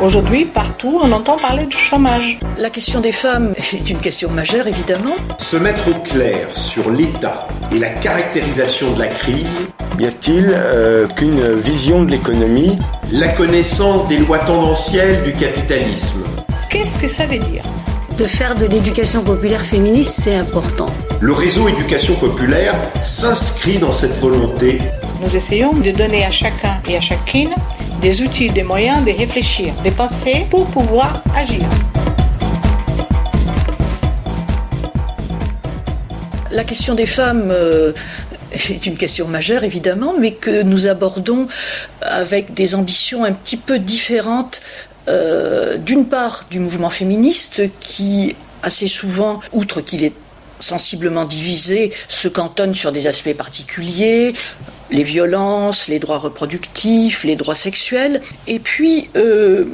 Aujourd'hui, partout, on entend parler du chômage. La question des femmes est une question majeure, évidemment. Se mettre au clair sur l'état et la caractérisation de la crise. Y a-t-il euh, qu'une vision de l'économie? La connaissance des lois tendancielles du capitalisme. Qu'est-ce que ça veut dire? De faire de l'éducation populaire féministe, c'est important. Le réseau éducation populaire s'inscrit dans cette volonté. Nous essayons de donner à chacun et à chacune des outils, des moyens de réfléchir, de penser pour pouvoir agir. La question des femmes euh, est une question majeure, évidemment, mais que nous abordons avec des ambitions un petit peu différentes. Euh, D'une part, du mouvement féministe qui, assez souvent, outre qu'il est sensiblement divisé, se cantonne sur des aspects particuliers, les violences, les droits reproductifs, les droits sexuels. Et puis, euh,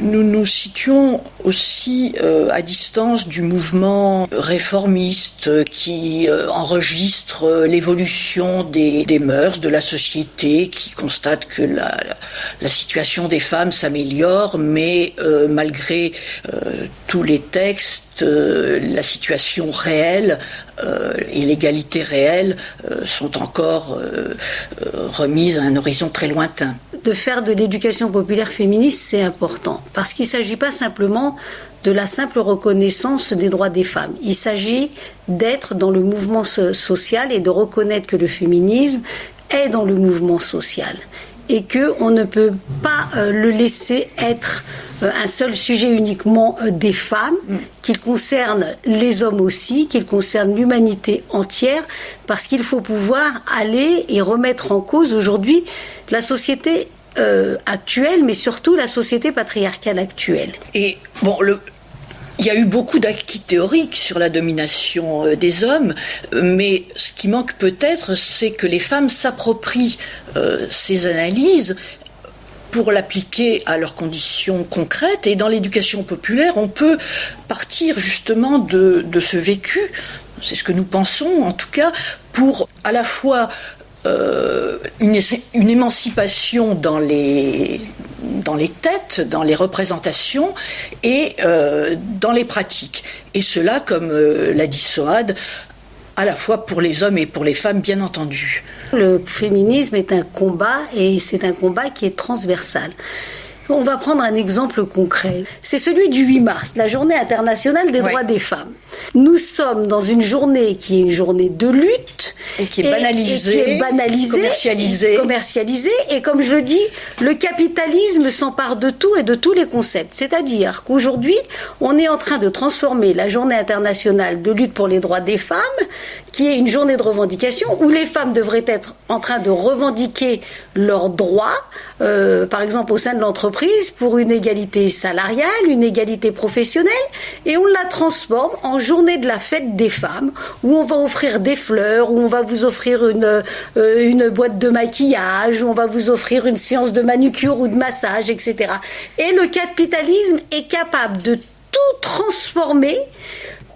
nous nous situons aussi euh, à distance du mouvement réformiste qui euh, enregistre l'évolution des, mœurs de la société, qui constate que la, situation des femmes s'améliore, mais euh, malgré euh, tous les textes, la situation réelle euh, et l'égalité réelle euh, sont encore euh, remises à un horizon très lointain. De faire de l'éducation populaire féministe, c'est important, parce qu'il ne s'agit pas simplement de la simple reconnaissance des droits des femmes. Il s'agit d'être dans le mouvement social et de reconnaître que le féminisme est dans le mouvement social et que on ne peut pas euh, le laisser être euh, un seul sujet uniquement euh, des femmes, mm. qu'il concerne les hommes aussi, qu'il concerne l'humanité entière, parce qu'il faut pouvoir aller et remettre en cause aujourd'hui la société euh, actuelle, mais surtout la société patriarcale actuelle. Et bon, le, il y a eu beaucoup d'acquis théoriques sur la domination euh, des hommes, mais ce qui manque peut-être, c'est que les femmes s'approprient euh, ces analyses pour l'appliquer à leurs conditions concrètes. Et dans l'éducation populaire, on peut partir justement de, ce vécu, c'est ce que nous pensons en tout cas, pour à la fois euh, une, émancipation dans les, dans les têtes, dans les représentations et euh, dans les pratiques. Et cela, comme euh, l'a dit Soad, à la fois pour les hommes et pour les femmes, bien entendu. Le féminisme est un combat et c'est un combat qui est transversal. On va prendre un exemple concret. C'est celui du 8 mars, la journée internationale des droits des femmes. Nous sommes dans une journée qui est une journée de lutte. Et qui est banalisée, et qui est banalisée commercialisée. Et commercialisée. Et comme je le dis, le capitalisme s'empare de tout et de tous les concepts. C'est-à-dire qu'aujourd'hui, on est en train de transformer la journée internationale de lutte pour les droits des femmes, qui est une journée de revendication, où les femmes devraient être en train de revendiquer leurs droits, euh, par exemple au sein de l'entreprise, pour une égalité salariale, une égalité professionnelle, et on la transforme en journée de la fête des femmes, où on va offrir des fleurs, où on va vous offrir une, euh, une boîte de maquillage, où on va vous offrir une séance de manucure ou de massage, etc. Et le capitalisme est capable de tout transformer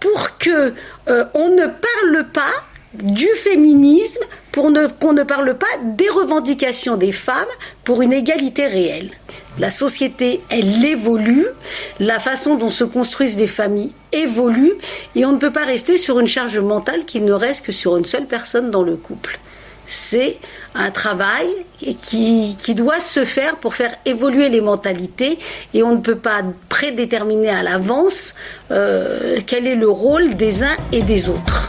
pour que euh, on ne parle pas du féminisme, pour qu'on ne parle pas des revendications des femmes pour une égalité réelle. La société, elle évolue, la façon dont se construisent les familles évolue, et on ne peut pas rester sur une charge mentale qui ne reste que sur une seule personne dans le couple. C'est un travail qui, qui, doit se faire pour faire évoluer les mentalités et on ne peut pas prédéterminer à l'avance euh, quel est le rôle des uns et des autres.